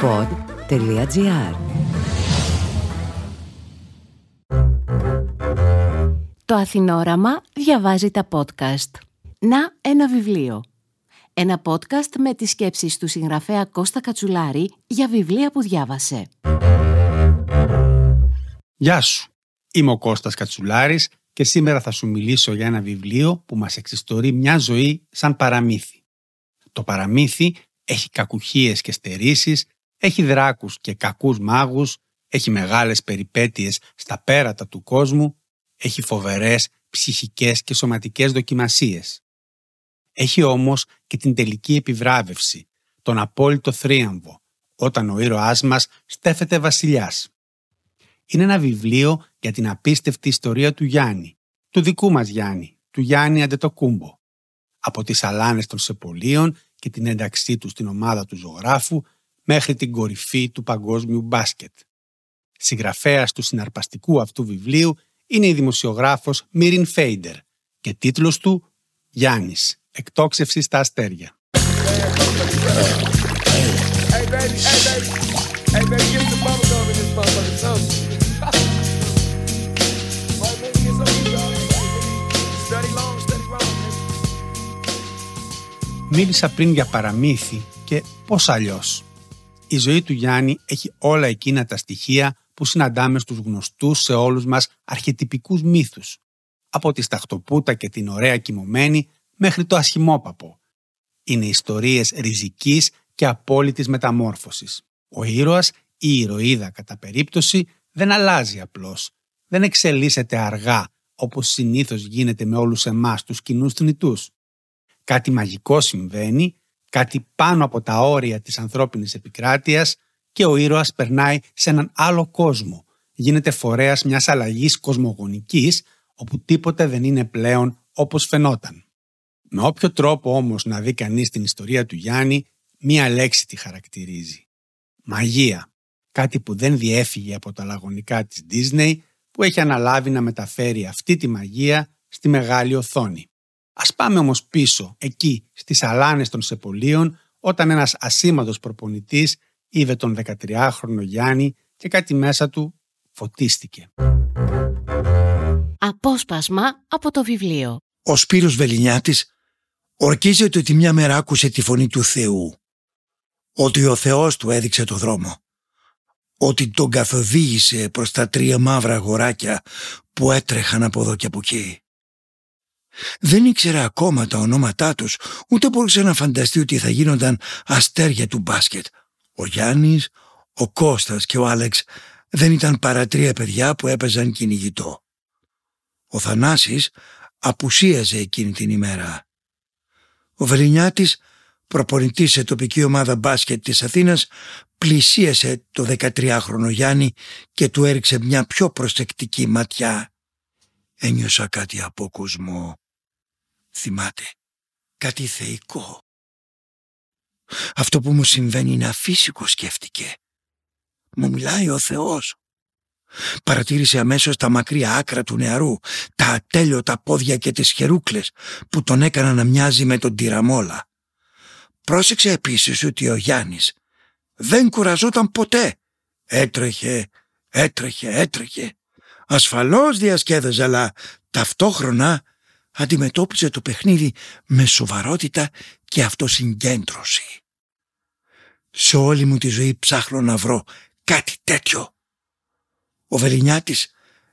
pod.gr Το Αθηνόραμα διαβάζει τα podcast. Να ένα βιβλίο. Ένα podcast με τις σκέψεις του συγγραφέα Κώστα Κατσουλάρη για βιβλία που διάβασε. Γεια σου. Είμαι ο Κώστας Κατσουλάρης και σήμερα θα σου μιλήσω για ένα βιβλίο που μας εξιστορεί μια ζωή σαν παραμύθι. Το παραμύθι έχει κακουχίες και στερήσεις, έχει δράκους και κακούς μάγους, έχει μεγάλες περιπέτειες στα πέρατα του κόσμου, έχει φοβερές ψυχικές και σωματικές δοκιμασίες. Έχει όμως και την τελική επιβράβευση, τον απόλυτο θρίαμβο, όταν ο ήρωάς μας στέφεται βασιλιάς. Είναι ένα βιβλίο για την απίστευτη ιστορία του Γιάννη, του δικού μας Γιάννη, του Γιάννη Αντετοκούμπο. Από τις αλάνες των Σεπολίων και την ένταξή του στην ομάδα του ζωγράφου μέχρι την κορυφή του παγκόσμιου μπάσκετ. Συγγραφέας του συναρπαστικού αυτού βιβλίου είναι η δημοσιογράφος Μίριν Φέιντερ και τίτλος του «Γιάννης, εκτόξευση στα αστέρια». Μίλησα πριν για παραμύθι και πώς αλλιώς. Η ζωή του Γιάννη έχει όλα εκείνα τα στοιχεία που συναντάμε στους γνωστούς σε όλους μας αρχετυπικούς μύθους. Από τη σταχτοπούτα και την ωραία κοιμωμένη μέχρι το ασχημόπαπο. Είναι ιστορίες ριζικής και απόλυτης μεταμόρφωσης. Ο ήρωας ή η ηρωίδα κατά περίπτωση δεν αλλάζει απλώς. Δεν εξελίσσεται αργά όπως συνήθως γίνεται με όλους εμάς τους κοινούς θνητούς. Κάτι μαγικό συμβαίνει, κάτι πάνω από τα όρια της ανθρώπινης επικράτειας και ο ήρωας περνάει σε έναν άλλο κόσμο. Γίνεται φορέας μιας αλλαγής κοσμογονικής όπου τίποτε δεν είναι πλέον όπως φαινόταν. Με όποιο τρόπο όμως να δει κανείς την ιστορία του Γιάννη, μία λέξη τη χαρακτηρίζει. Μαγεία. Κάτι που δεν διέφυγε από τα λαγωνικά της Disney που έχει αναλάβει να μεταφέρει αυτή τη μαγεία στη μεγάλη οθόνη. Ας πάμε όμως πίσω, εκεί, στις αλάνες των Σεπολίων, όταν ένας ασήμαντος προπονητής είδε τον 13χρονο Γιάννη και κάτι μέσα του φωτίστηκε. Απόσπασμα από το βιβλίο. Ο Σπύρος Βελινιάτης ορκίζεται ότι μια μέρα άκουσε τη φωνή του Θεού. Ότι ο Θεός του έδειξε το δρόμο. Ότι τον καθοδήγησε προς τα τρία μαύρα αγοράκια που έτρεχαν από εδώ και από εκεί. Δεν ήξερε ακόμα τα ονόματά τους, ούτε μπορούσε να φανταστεί ότι θα γίνονταν αστέρια του μπάσκετ. Ο Γιάννης, ο Κώστας και ο Άλεξ δεν ήταν παρά τρία παιδιά που έπαιζαν κυνηγητό. Ο Θανάσης απουσίαζε εκείνη την ημέρα. Ο Βελινιάτης, προπονητής σε τοπική ομάδα μπάσκετ της Αθήνας, πλησίασε το 13χρονο Γιάννη και του έριξε μια πιο προσεκτική ματιά. Ένιωσα κάτι απόκουσμο. Θυμάται, κάτι θεϊκό. Αυτό που μου συμβαίνει είναι αφύσικο σκέφτηκε. Μου μιλάει ο Θεός. Παρατήρησε αμέσως τα μακριά άκρα του νεαρού, τα ατέλειωτα πόδια και τις χερούκλες που τον έκαναν να μοιάζει με τον τυραμόλα. Πρόσεξε επίσης ότι ο Γιάννης δεν κουραζόταν ποτέ. Έτρεχε, έτρεχε, έτρεχε. Ασφαλώς διασκέδαζε, αλλά ταυτόχρονα αντιμετώπιζε το παιχνίδι με σοβαρότητα και αυτοσυγκέντρωση. Σε όλη μου τη ζωή ψάχνω να βρω κάτι τέτοιο. Ο Βελινιάτης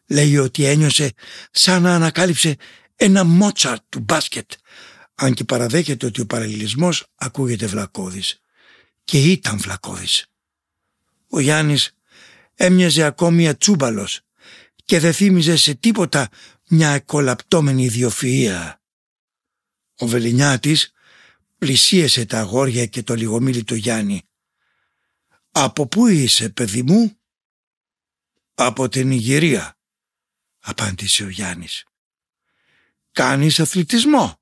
λέει ότι ένιωσε σαν να ανακάλυψε ένα Μότσαρτ του μπάσκετ, αν και παραδέχεται ότι ο παραλληλισμός ακούγεται βλακώδης. Και ήταν βλακώδης. Ο Γιάννης έμοιαζε ακόμη ατσούμπαλος και δεν θύμιζε σε τίποτα μια εκολαπτώμενη ιδιοφυΐα. Ο Βελινιάτης πλησίασε τα αγόρια και το λιγομίλι του Γιάννη. «Από πού είσαι, παιδί μου» «Από την Ιγυρία», απάντησε ο Γιάννης. «Κάνεις αθλητισμό»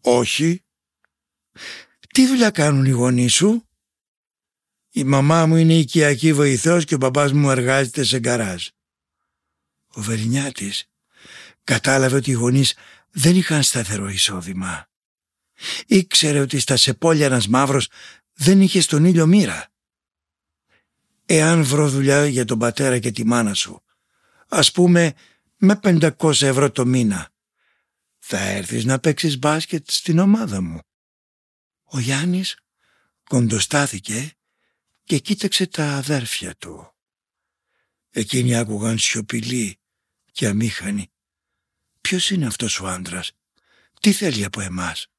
«Όχι». «Τι δουλειά κάνουν οι γονείς σου» «Η μαμά μου είναι οικιακή βοηθός και ο μπαμπάς μου εργάζεται σε γκαράζ». Ο Βερνιάτης κατάλαβε ότι οι γονείς δεν είχαν σταθερό εισόδημα. Ήξερε ότι στα σεπόλια ένας μαύρος δεν είχε στον ήλιο μοίρα. Εάν βρω δουλειά για τον πατέρα και τη μάνα σου, ας πούμε με 500 ευρώ το μήνα, θα έρθεις να παίξεις μπάσκετ στην ομάδα μου. Ο Γιάννης κοντοστάθηκε και κοίταξε τα αδέρφια του. Εκείνοι άκουγαν σιωπηλοί και αμήχανοι. Ποιος είναι αυτός ο άντρας, τι θέλει από εμάς;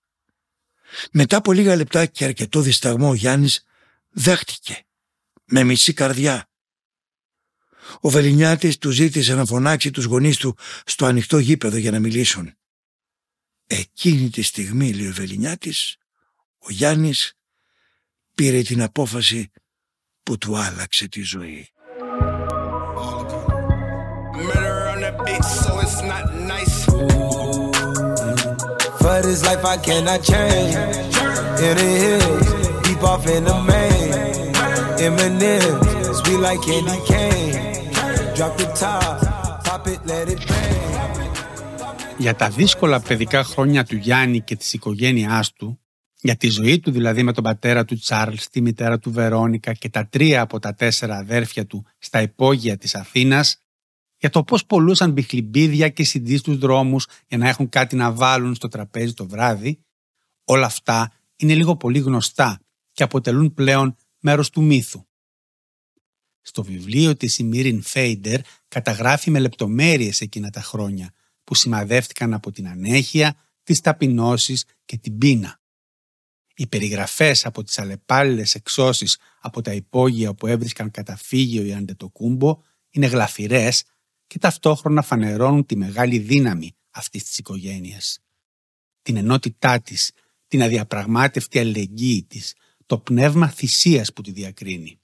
Μετά από λίγα λεπτά και αρκετό δισταγμό ο Γιάννης δέχτηκε με μισή καρδιά. Ο Βελινιάτης του ζήτησε να φωνάξει τους γονείς του στο ανοιχτό γήπεδο για να μιλήσουν. Εκείνη τη στιγμή, λέει ο Βελινιάτης, ο Γιάννης πήρε την απόφαση που του άλλαξε τη ζωή. For this life I cannot change. In the hills, deep off in the main. Eminem, sweet like candy cane. Drop the top, pop it, let it bang. Για τα δύσκολα παιδικά χρόνια του Γιάννη και της οικογένειάς του, για τη ζωή του δηλαδή με τον πατέρα του Τσάρλς, τη μητέρα του Βερόνικα και τα τρία από τα τέσσερα αδέρφια του στα υπόγεια της Αθήνας, για το πώς πολλούσαν μπιχλιμπίδια και συντή στους δρόμους για να έχουν κάτι να βάλουν στο τραπέζι το βράδυ, όλα αυτά είναι λίγο πολύ γνωστά και αποτελούν πλέον μέρος του μύθου. Στο βιβλίο της η Μίριν Φέιντερ καταγράφει με λεπτομέρειες εκείνα τα χρόνια που σημαδεύτηκαν από την ανέχεια, τις ταπεινώσεις και την πείνα. Οι περιγραφές από τις αλλεπάλληλες εξώσεις από τα υπόγεια που έβρισκαν καταφύγιο ή αντετοκούμπο είναι γλαφυρές και ταυτόχρονα φανερώνουν τη μεγάλη δύναμη αυτής της οικογένειας. Την ενότητά της, την αδιαπραγμάτευτη αλληλεγγύη της, το πνεύμα θυσίας που τη διακρίνει.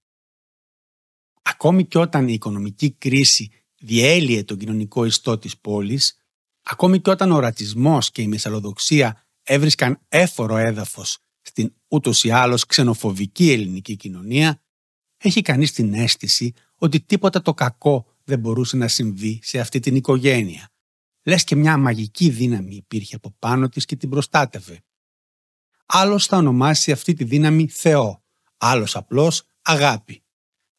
Ακόμη και όταν η οικονομική κρίση διέλυε τον κοινωνικό ιστό της πόλης, ακόμη και όταν ο ρατσισμός και η μεσαλλοδοξία έβρισκαν έφορο έδαφος στην ούτως ή άλλως ξενοφοβική ελληνική κοινωνία, έχει κανείς την αίσθηση ότι τίποτα το κακό δεν μπορούσε να συμβεί σε αυτή την οικογένεια. Λες και μια μαγική δύναμη υπήρχε από πάνω της και την προστάτευε. Άλλος θα ονομάσει αυτή τη δύναμη Θεό, άλλος απλώς αγάπη.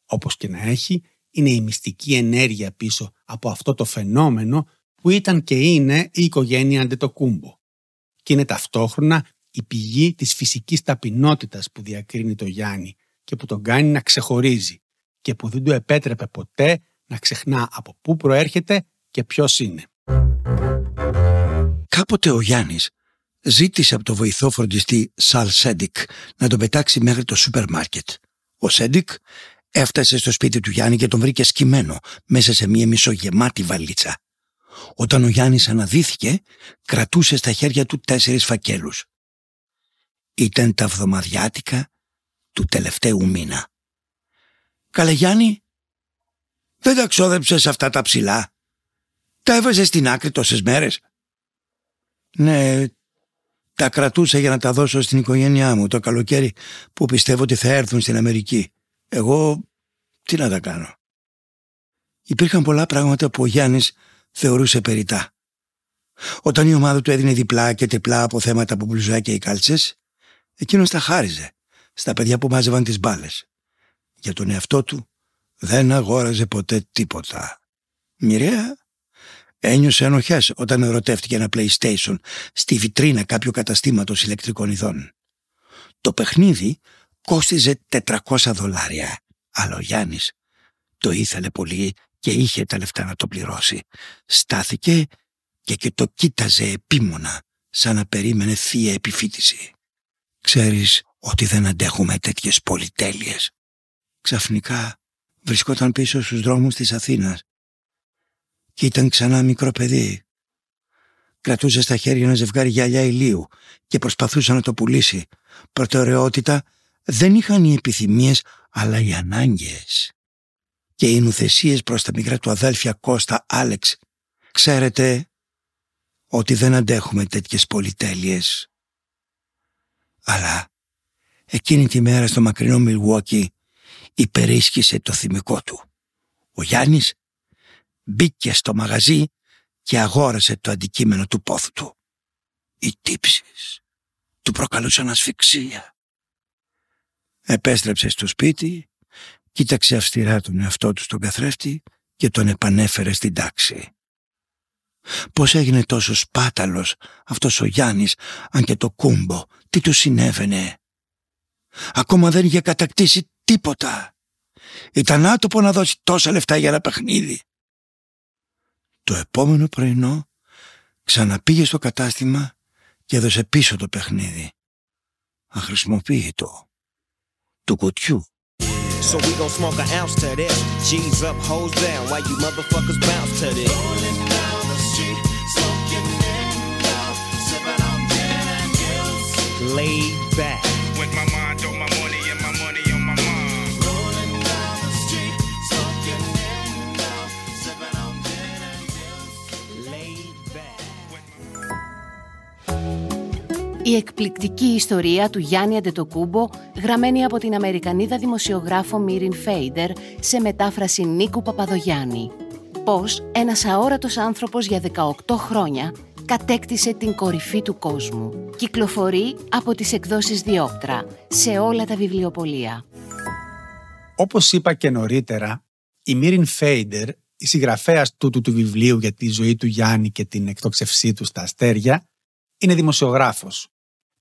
Όπως και να έχει, είναι η μυστική ενέργεια πίσω από αυτό το φαινόμενο που ήταν και είναι η οικογένεια Αντετοκούμπο. Και είναι ταυτόχρονα η πηγή της φυσικής ταπεινότητας που διακρίνει το Γιάννη και που τον κάνει να ξεχωρίζει και που δεν του επέτρεπε ποτέ να ξεχνά από πού προέρχεται και ποιος είναι. Κάποτε ο Γιάννης ζήτησε από το βοηθό φροντιστή Σαλ Σέντικ να τον πετάξει μέχρι το σούπερ μάρκετ. Ο Σέντικ έφτασε στο σπίτι του Γιάννη και τον βρήκε σκυμμένο μέσα σε μία μισογεμάτη βαλίτσα. Όταν ο Γιάννης αναδύθηκε, κρατούσε στα χέρια του τέσσερις φακέλους. Ήταν τα βδομαδιάτικα του τελευταίου μήνα. «Καλέ Γιάννη, δεν τα ξόδεψες αυτά τα ψηλά. Τα έβαζες στην άκρη τόσες μέρες. Ναι, τα κρατούσα για να τα δώσω στην οικογένειά μου το καλοκαίρι που πιστεύω ότι θα έρθουν στην Αμερική. Εγώ τι να τα κάνω. Υπήρχαν πολλά πράγματα που ο Γιάννης θεωρούσε περιτά. Όταν η ομάδα του έδινε διπλά και τριπλά από θέματα από μπλουζάκια ή κάλτσες, εκείνος τα χάριζε στα παιδιά που μάζευαν τις μπάλες. Για τον εαυτό του δεν αγόραζε ποτέ τίποτα. Μοιραία ένιωσε ενοχές όταν ερωτεύτηκε ένα PlayStation στη βιτρίνα κάποιου καταστήματος ηλεκτρικών ειδών. Το παιχνίδι κόστιζε 400 δολάρια, αλλά ο Γιάννης το ήθελε πολύ και είχε τα λεφτά να το πληρώσει. Στάθηκε και και το κοίταζε επίμονα, σαν να περίμενε θεία επιφύτηση. Ξέρεις ότι δεν αντέχουμε τέτοιες πολυτέλειες. Ξαφνικά βρισκόταν πίσω στους δρόμους της Αθήνας και ήταν ξανά μικρό παιδί. Κρατούσε στα χέρια ένα ζευγάρι γυαλιά ηλίου και προσπαθούσε να το πουλήσει. Προτεραιότητα δεν είχαν οι επιθυμίες αλλά οι ανάγκες. Και οι νουθεσίες προς τα μικρά του αδέλφια Κώστα Άλεξ. Ξέρετε ότι δεν αντέχουμε τέτοιες πολυτέλειες. Αλλά εκείνη τη μέρα στο μακρινό Μιλγουόκι υπερίσχυσε το θυμικό του. Ο Γιάννης μπήκε στο μαγαζί και αγόρασε το αντικείμενο του πόθου του. Οι τύψεις του προκαλούσαν ασφυξία. Επέστρεψε στο σπίτι, κοίταξε αυστηρά τον εαυτό του στον καθρέφτη και τον επανέφερε στην τάξη. Πώς έγινε τόσο σπάταλος αυτός ο Γιάννης, αν και το κούμπο, τι του συνέβαινε; Ακόμα δεν είχε κατακτήσει τίποτα. Ήταν άτοπο να δώσει τόσα λεφτά για ένα παιχνίδι. Το επόμενο πρωινό ξαναπήγε στο κατάστημα και έδωσε πίσω το παιχνίδι. Αχρησιμοποιητό. Του κουτιού. So we gon' smoke an ounce to this. G's up, hoes down, while you motherfuckers bounce to this. Rolling down the street, smoking in down, sipping on gin and gills. Laid back. With my mind Η εκπληκτική ιστορία του Γιάννη Αντετοκούμπο, γραμμένη από την Αμερικανίδα δημοσιογράφο Μίριν Φέιντερ σε μετάφραση Νίκου Παπαδογιάννη. Πώς ένας αόρατος άνθρωπος για 18 χρόνια κατέκτησε την κορυφή του κόσμου. Κυκλοφορεί από τις εκδόσεις Διόκτρα σε όλα τα βιβλιοπολία. Όπως είπα και νωρίτερα, η Μίριν Φέιντερ, η συγγραφέας τούτου του βιβλίου για τη ζωή του Γιάννη και την εκτοξευσή του στα αστέρια, είναι δημοσιογράφος.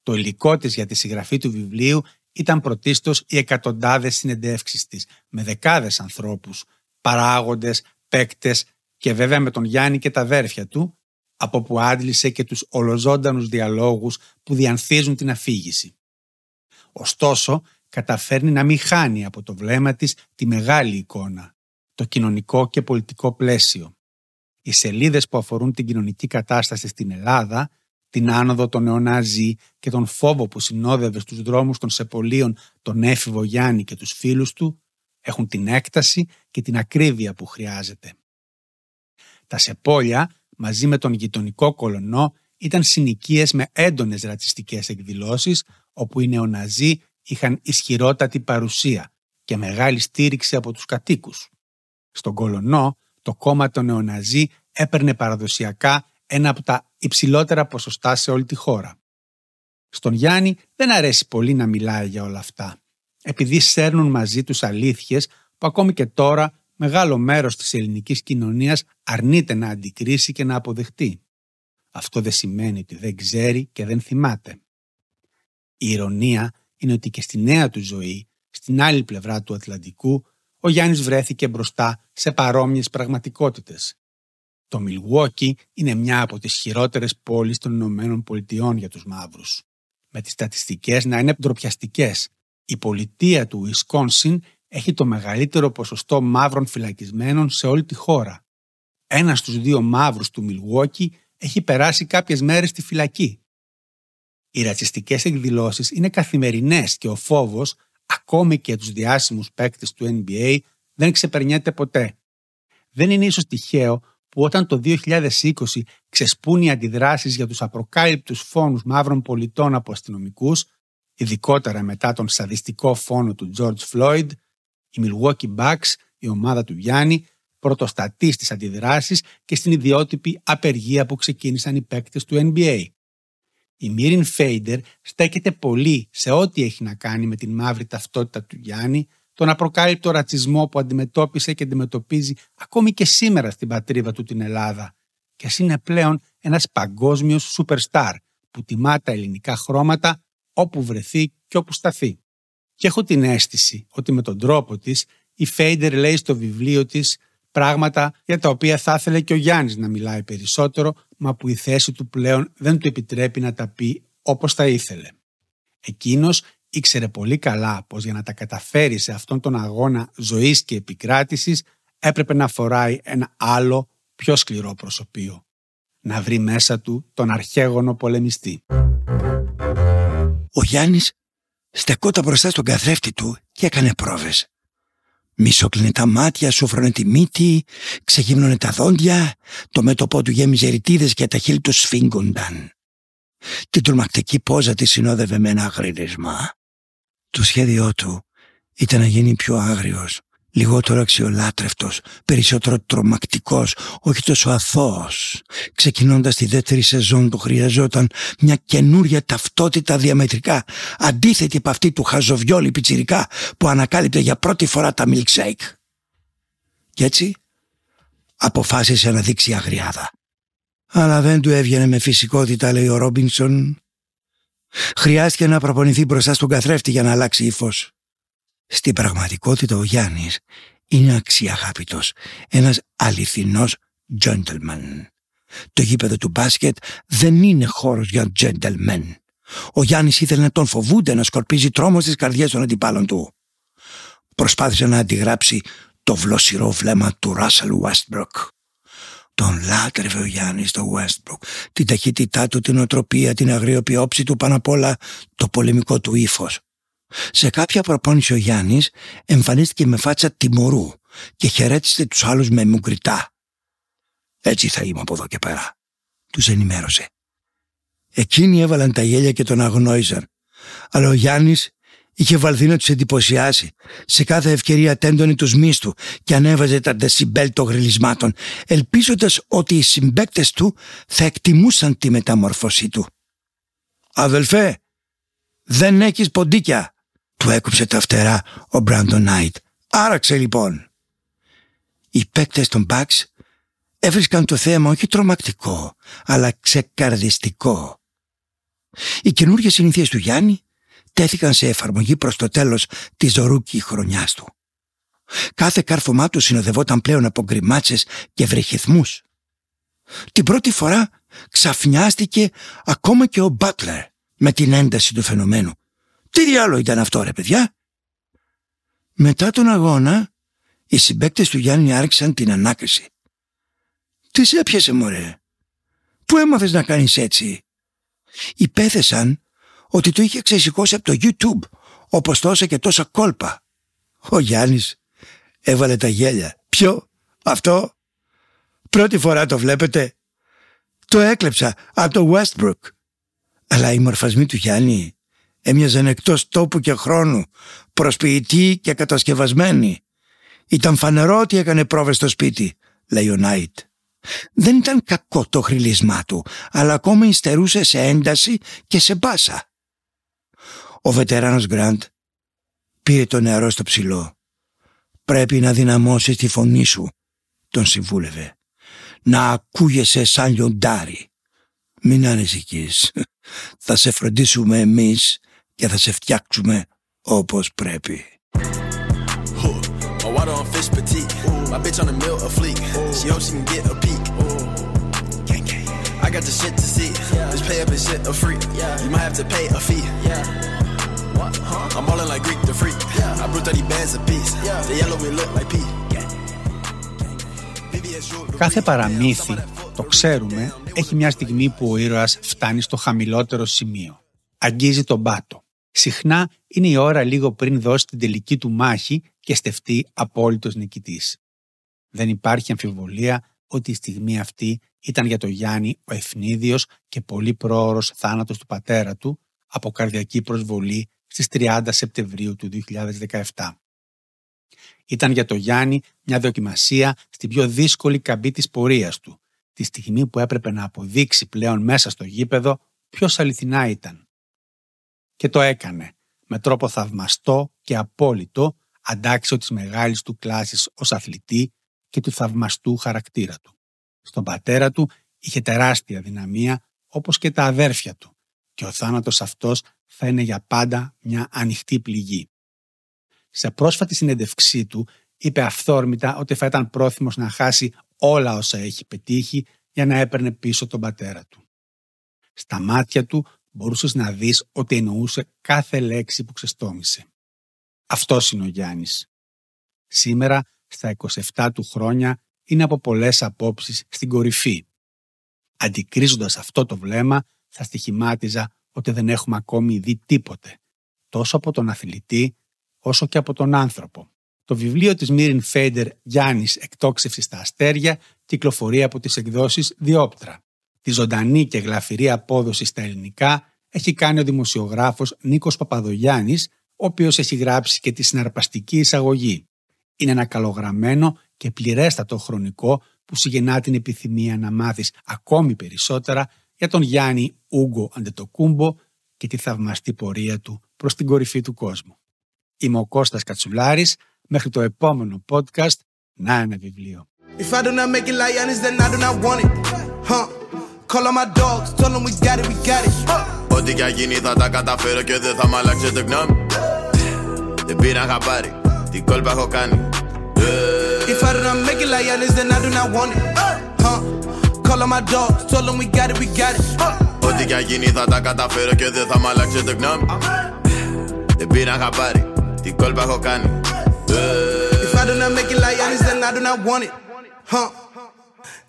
Το υλικό της για τη συγγραφή του βιβλίου ήταν πρωτίστως οι εκατοντάδες συνεντεύξεις της με δεκάδες ανθρώπους, παράγοντες, παίκτες και βέβαια με τον Γιάννη και τα αδέρφια του, από που άντλησε και τους ολοζώντανους διαλόγους που διανθίζουν την αφήγηση. Ωστόσο, καταφέρνει να μην χάνει από το βλέμμα της τη μεγάλη εικόνα, το κοινωνικό και πολιτικό πλαίσιο. Οι σελίδες που αφορούν την κοινωνική κατάσταση στην Ελλάδα την άνοδο των νεονάζι και τον φόβο που συνόδευε στους δρόμους των Σεπολίων τον έφηβο Γιάννη και τους φίλους του, έχουν την έκταση και την ακρίβεια που χρειάζεται. Τα Σεπόλια, μαζί με τον γειτονικό κολονό, ήταν συνοικίες με έντονες ρατσιστικές εκδηλώσεις, όπου οι νεοναζί είχαν ισχυρότατη παρουσία και μεγάλη στήριξη από τους κατοίκους. Στον κολονό, το κόμμα των νεοναζί έπαιρνε παραδοσιακά ένα από τα υψηλότερα ποσοστά σε όλη τη χώρα. Στον Γιάννη δεν αρέσει πολύ να μιλάει για όλα αυτά, επειδή σέρνουν μαζί τους αλήθειες που ακόμη και τώρα μεγάλο μέρος της ελληνικής κοινωνίας αρνείται να αντικρίσει και να αποδεχτεί. Αυτό δεν σημαίνει ότι δεν ξέρει και δεν θυμάται. Η ηρωνία είναι ότι και στη νέα του ζωή, στην άλλη πλευρά του Ατλαντικού, ο Γιάννης βρέθηκε μπροστά σε παρόμοιες πραγματικότητες το Μιλγουόκι είναι μια από τις χειρότερες πόλεις των Ηνωμένων Πολιτειών για τους μαύρους. Με τις στατιστικές να είναι ντροπιαστικές. Η πολιτεία του Ουισκόνσιν έχει το μεγαλύτερο ποσοστό μαύρων φυλακισμένων σε όλη τη χώρα. Ένας στους δύο μαύρους του Μιλγουόκι έχει περάσει κάποιες μέρες στη φυλακή. Οι ρατσιστικές εκδηλώσεις είναι καθημερινές και ο φόβος, ακόμη και τους διάσημους παίκτες του NBA, δεν ξεπερνιέται ποτέ. Δεν είναι ίσως τυχαίο που όταν το 2020 ξεσπούν οι αντιδράσεις για τους απροκάλυπτους φόνους μαύρων πολιτών από αστυνομικούς, ειδικότερα μετά τον σαδιστικό φόνο του George Floyd, η Milwaukee Bucks, η ομάδα του Γιάννη, πρωτοστατείς στις αντιδράσεις και στην ιδιότυπη απεργία που ξεκίνησαν οι παίκτες του NBA. Η Μίριν Φέιντερ στέκεται πολύ σε ό,τι έχει να κάνει με την μαύρη ταυτότητα του Γιάννη τον απροκάλυπτο ρατσισμό που αντιμετώπισε και αντιμετωπίζει ακόμη και σήμερα στην πατρίδα του την Ελλάδα και ας είναι πλέον ένας παγκόσμιος superstar που τιμά τα ελληνικά χρώματα όπου βρεθεί και όπου σταθεί. Και έχω την αίσθηση ότι με τον τρόπο της η Φέιντερ λέει στο βιβλίο της πράγματα για τα οποία θα ήθελε και ο Γιάννης να μιλάει περισσότερο μα που η θέση του πλέον δεν του επιτρέπει να τα πει όπως θα ήθελε. Εκείνος ήξερε πολύ καλά πως για να τα καταφέρει σε αυτόν τον αγώνα ζωής και επικράτησης έπρεπε να φοράει ένα άλλο πιο σκληρό προσωπείο. Να βρει μέσα του τον αρχαίγωνο πολεμιστή. Ο Γιάννης στεκόταν μπροστά στον καθρέφτη του και έκανε πρόβες. Μισοκλίνε τα μάτια, σούφρωνε τη μύτη, ξεγύμνωνε τα δόντια, το μέτωπό του γέμιζε ρητίδες και τα χείλη του σφίγγονταν. Την τρομακτική πόζα τη συνόδευε με ένα γρίδισμα. Το σχέδιό του ήταν να γίνει πιο άγριος, λιγότερο αξιολάτρευτος, περισσότερο τρομακτικός, όχι τόσο αθώος. Ξεκινώντας τη δεύτερη σεζόν του χρειαζόταν μια καινούρια ταυτότητα διαμετρικά, αντίθετη από αυτή του χαζοβιόλη πιτσιρικά που ανακάλυπτε για πρώτη φορά τα milkshake. Κι έτσι αποφάσισε να δείξει αγριάδα. Αλλά δεν του έβγαινε με φυσικότητα, λέει ο Ρόμπινσον. Χρειάστηκε να προπονηθεί μπροστά στον καθρέφτη για να αλλάξει ύφο. Στην πραγματικότητα ο Γιάννης είναι αξιαγάπητος, ένας αληθινός gentleman. Το γήπεδο του μπάσκετ δεν είναι χώρος για gentlemen. Ο Γιάννης ήθελε να τον φοβούνται να σκορπίζει τρόμο στις καρδιές των αντιπάλων του. Προσπάθησε να αντιγράψει το βλοσιρό βλέμμα του Ράσελ Westbrook. Τον λάτρευε ο Γιάννης το Westbrook, την ταχύτητά του, την οτροπία, την αγριοπή όψη του, πάνω απ' όλα το πολεμικό του ύφος. Σε κάποια προπόνηση ο Γιάννης εμφανίστηκε με φάτσα τιμωρού και χαιρέτησε τους άλλους με μουγκριτά. Έτσι θα είμαι από εδώ και πέρα. Τους ενημέρωσε. Εκείνοι έβαλαν τα γέλια και τον αγνόησαν. Αλλά ο Γιάννης είχε βαλθεί να τους εντυπωσιάσει. Σε κάθε ευκαιρία τέντωνε τους μίστου και ανέβαζε τα δεσιμπέλ των γριλισμάτων, ελπίζοντας ότι οι συμπέκτες του θα εκτιμούσαν τη μεταμορφωσή του. «Αδελφέ, δεν έχεις ποντίκια», του έκοψε τα φτερά ο Μπράντον Νάιτ. «Άραξε λοιπόν». Οι παίκτες των Μπαξ έβρισκαν το θέμα όχι τρομακτικό, αλλά ξεκαρδιστικό. Οι καινούργιες συνήθειες του Γιάννη τέθηκαν σε εφαρμογή προς το τέλος της rookie χρονιάς του. Κάθε κάρφωμά του συνοδευόταν πλέον από γκριμάτσες και βρυχηθμούς. Την πρώτη φορά ξαφνιάστηκε ακόμα και ο Μπάτλερ με την ένταση του φαινομένου. Τι διάλογο ήταν αυτό ρε παιδιά; Μετά τον αγώνα οι συμπαίκτες του Γιάννη άρχισαν την ανάκριση. Τι σε έπιασε μωρέ; Πού έμαθες να κάνεις έτσι; Υπέθεσαν ότι το είχε ξεσηκώσει από το YouTube όπως τόσα και τόσα κόλπα. Ο Γιάννης έβαλε τα γέλια. Ποιο, αυτό, πρώτη φορά το βλέπετε. Το έκλεψα από το Westbrook. Αλλά οι μορφασμοί του Γιάννη έμοιαζαν εκτός τόπου και χρόνου, προσποιητοί και κατασκευασμένοι. Ήταν φανερό ότι έκανε πρόβες στο σπίτι, λέει ο Νάιτ. Δεν ήταν κακό το χρυλισμά του, αλλά ακόμα υστερούσε σε ένταση και σε μπάσα. Ο βετεράνος Γκραντ πήρε το νεαρό στο ψηλό. «Πρέπει να δυναμώσεις τη φωνή σου», τον συμβούλευε. «Να ακούγεσαι σαν λιοντάρι. Μην ανησυχείς. Θα σε φροντίσουμε εμείς και θα σε φτιάξουμε όπως πρέπει». I got the shit to see. Just pay up and shit a free. You might have to pay a fee. I'm ballin' like Greek the freak. I brought 30 bands a piece. The yellow we look like pee. Κάθε παραμύθι, το ξέρουμε, έχει μια στιγμή που ο ήρωας φτάνει στο χαμηλότερο σημείο. Αγγίζει τον πάτο. Συχνά είναι η ώρα λίγο πριν δώσει την τελική του μάχη και στεφτεί απόλυτος νικητής. Δεν υπάρχει αμφιβολία ότι η στιγμή αυτή ήταν για τον Γιάννη ο ευνίδιος και πολύ πρόωρος θάνατος του πατέρα του από καρδιακή προσβολή στις 30 Σεπτεμβρίου του 2017. Ήταν για τον Γιάννη μια δοκιμασία στην πιο δύσκολη καμπή της πορείας του, τη στιγμή που έπρεπε να αποδείξει πλέον μέσα στο γήπεδο ποιος αληθινά ήταν. Και το έκανε, με τρόπο θαυμαστό και απόλυτο, αντάξιο της μεγάλης του κλάσης ως αθλητή και του θαυμαστού χαρακτήρα του. Στον πατέρα του είχε τεράστια δυναμία όπως και τα αδέρφια του και ο θάνατος αυτός θα είναι για πάντα μια ανοιχτή πληγή. Σε πρόσφατη συνέντευξή του είπε αυθόρμητα ότι θα ήταν πρόθυμος να χάσει όλα όσα έχει πετύχει για να έπαιρνε πίσω τον πατέρα του. Στα μάτια του μπορούσες να δεις ότι εννοούσε κάθε λέξη που ξεστόμησε. Αυτός είναι ο Γιάννης. Σήμερα, στα 27 του χρόνια, είναι από πολλές απόψεις στην κορυφή. Αντικρίζοντας αυτό το βλέμμα, θα στοιχημάτιζα ότι δεν έχουμε ακόμη δει τίποτε, τόσο από τον αθλητή όσο και από τον άνθρωπο. Το βιβλίο της Μίριν Φέιντερ «Γιάννης εκτόξευση στα αστέρια» κυκλοφορεί από τις εκδόσεις Διόπτρα. Τη ζωντανή και γλαφυρή απόδοση στα ελληνικά έχει κάνει ο δημοσιογράφος Νίκος Παπαδογιάννης, ο οποίος έχει γράψει και τη συναρπαστική εισαγωγή. Είναι ένα καλογραμμένο και πληρέστατο χρονικό που συγγεννά την επιθυμία να μάθεις ακόμη περισσότερα για τον Γιάννη Ούγκο Αντετοκούμπο και τη θαυμαστή πορεία του προς την κορυφή του κόσμου. Είμαι ο Κώστας Κατσουλάρης. Μέχρι το επόμενο podcast, να ένα βιβλίο. If I do not make it like Giannis, then I do not want it. Huh. Call on my dogs, tell them we got it, we got it. Ό,τι κι γίνει θα τα καταφέρω και δεν θα μ' αλλάξετε γνώμη. Δεν πήρα χαμπάρι, τι κόλπα έχω κάνει. If I do not make it like Giannis, then I do not want it. Huh. Call on my dogs, tell them we got it, we got it. Ό,τι κι γίνει θα τα καταφέρω και δεν θα μ' αλλάξετε γνώμη. Δεν πήρα χαμπάρι, τι κόλπα έχω κάνει. If I do not make it like Giannis, then I do not want it. Huh.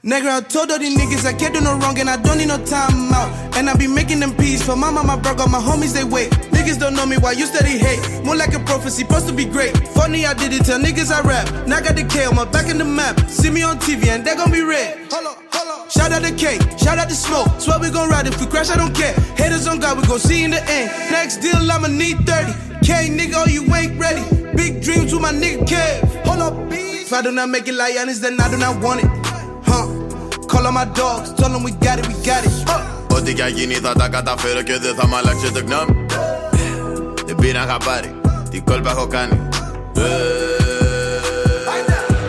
Nigga, I told all these niggas I can't do no wrong and I don't need no time out. And I be making them peace for my mama, my brother, my homies they wait. Niggas don't know me why you steady hate. More like a prophecy, supposed to be great. Funny I did it, tell niggas I rap. Now I got the K on my back in the map. See me on TV and they gon' be red. Hold up, hold up. Shout out the K, shout out the smoke. Swear we gon' ride if we crash, I don't care. Haters on God, we gon' see in the end. Next deal, I'ma need 30. K nigga, oh you ain't ready. Big dreams with my nigga Kev. Hold up, If I do not make it like Giannis, then I do not want it. Call on my dogs, tell them we got it, we got it. Ό,τι κι γίνει θα τα καταφέρω και δεν θα μ' αλλάξετε γνώμη. Δεν πήρα χαμπάρι, τι κόλπα έχω κάνει.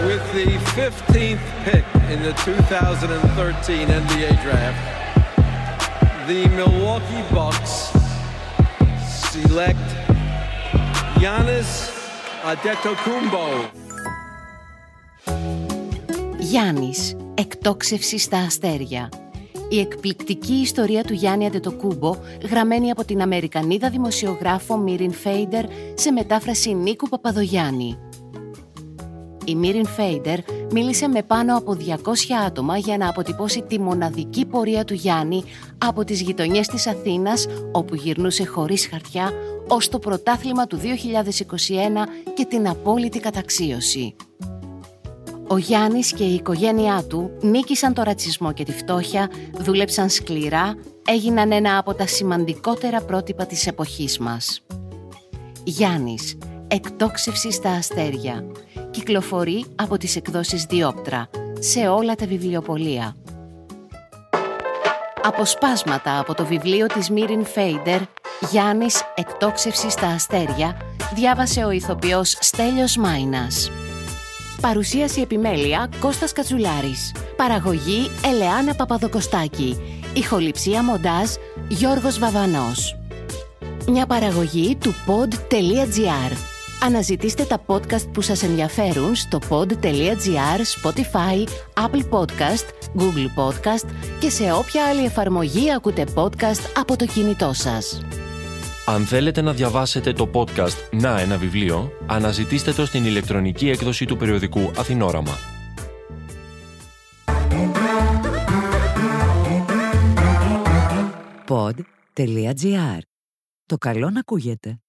With the 15th pick in the 2013 NBA draft, the Milwaukee Bucks select Giannis Adetokounmpo. Γιάννης, εκτόξευσης στα αστέρια. Η εκπληκτική ιστορία του Γιάννη Αντετοκούμπο, γραμμένη από την Αμερικανίδα δημοσιογράφο Μίριν Φέιντερ σε μετάφραση Νίκου Παπαδογιάννη. Η Μίριν Φέιντερ μίλησε με πάνω από 200 άτομα για να αποτυπώσει τη μοναδική πορεία του Γιάννη από τις γειτονιές της Αθήνας, όπου γυρνούσε χωρίς χαρτιά, ως το πρωτάθλημα του 2021 και την απόλυτη καταξίωση. Ο Γιάννης και η οικογένειά του νίκησαν το ρατσισμό και τη φτώχεια, δούλεψαν σκληρά, έγιναν ένα από τα σημαντικότερα πρότυπα της εποχής μας. Γιάννης, εκτόξευση στα αστέρια. Κυκλοφορεί από τις εκδόσεις Διόπτρα, σε όλα τα βιβλιοπολία. Αποσπάσματα από το βιβλίο της Μίριν Φέιντερ «Γιάννης, εκτόξευση στα αστέρια» διάβασε ο ηθοποιός Στέλιος Μάινας. Παρουσίαση επιμέλεια Κώστας Κατσουλάρης. Παραγωγή Ελεάνα Παπαδοκοστάκη. Ηχοληψία μοντάζ Γιώργος Βαβανός. Μια παραγωγή του pod.gr. Αναζητήστε τα podcast που σας ενδιαφέρουν στο pod.gr, Spotify, Apple Podcast, Google Podcast και σε όποια άλλη εφαρμογή ακούτε podcast από το κινητό σας. Αν θέλετε να διαβάσετε το podcast «Να ένα βιβλίο», αναζητήστε το στην ηλεκτρονική έκδοση του περιοδικού Αθηνόραμα. Pod.gr. Το καλό να ακούγεται.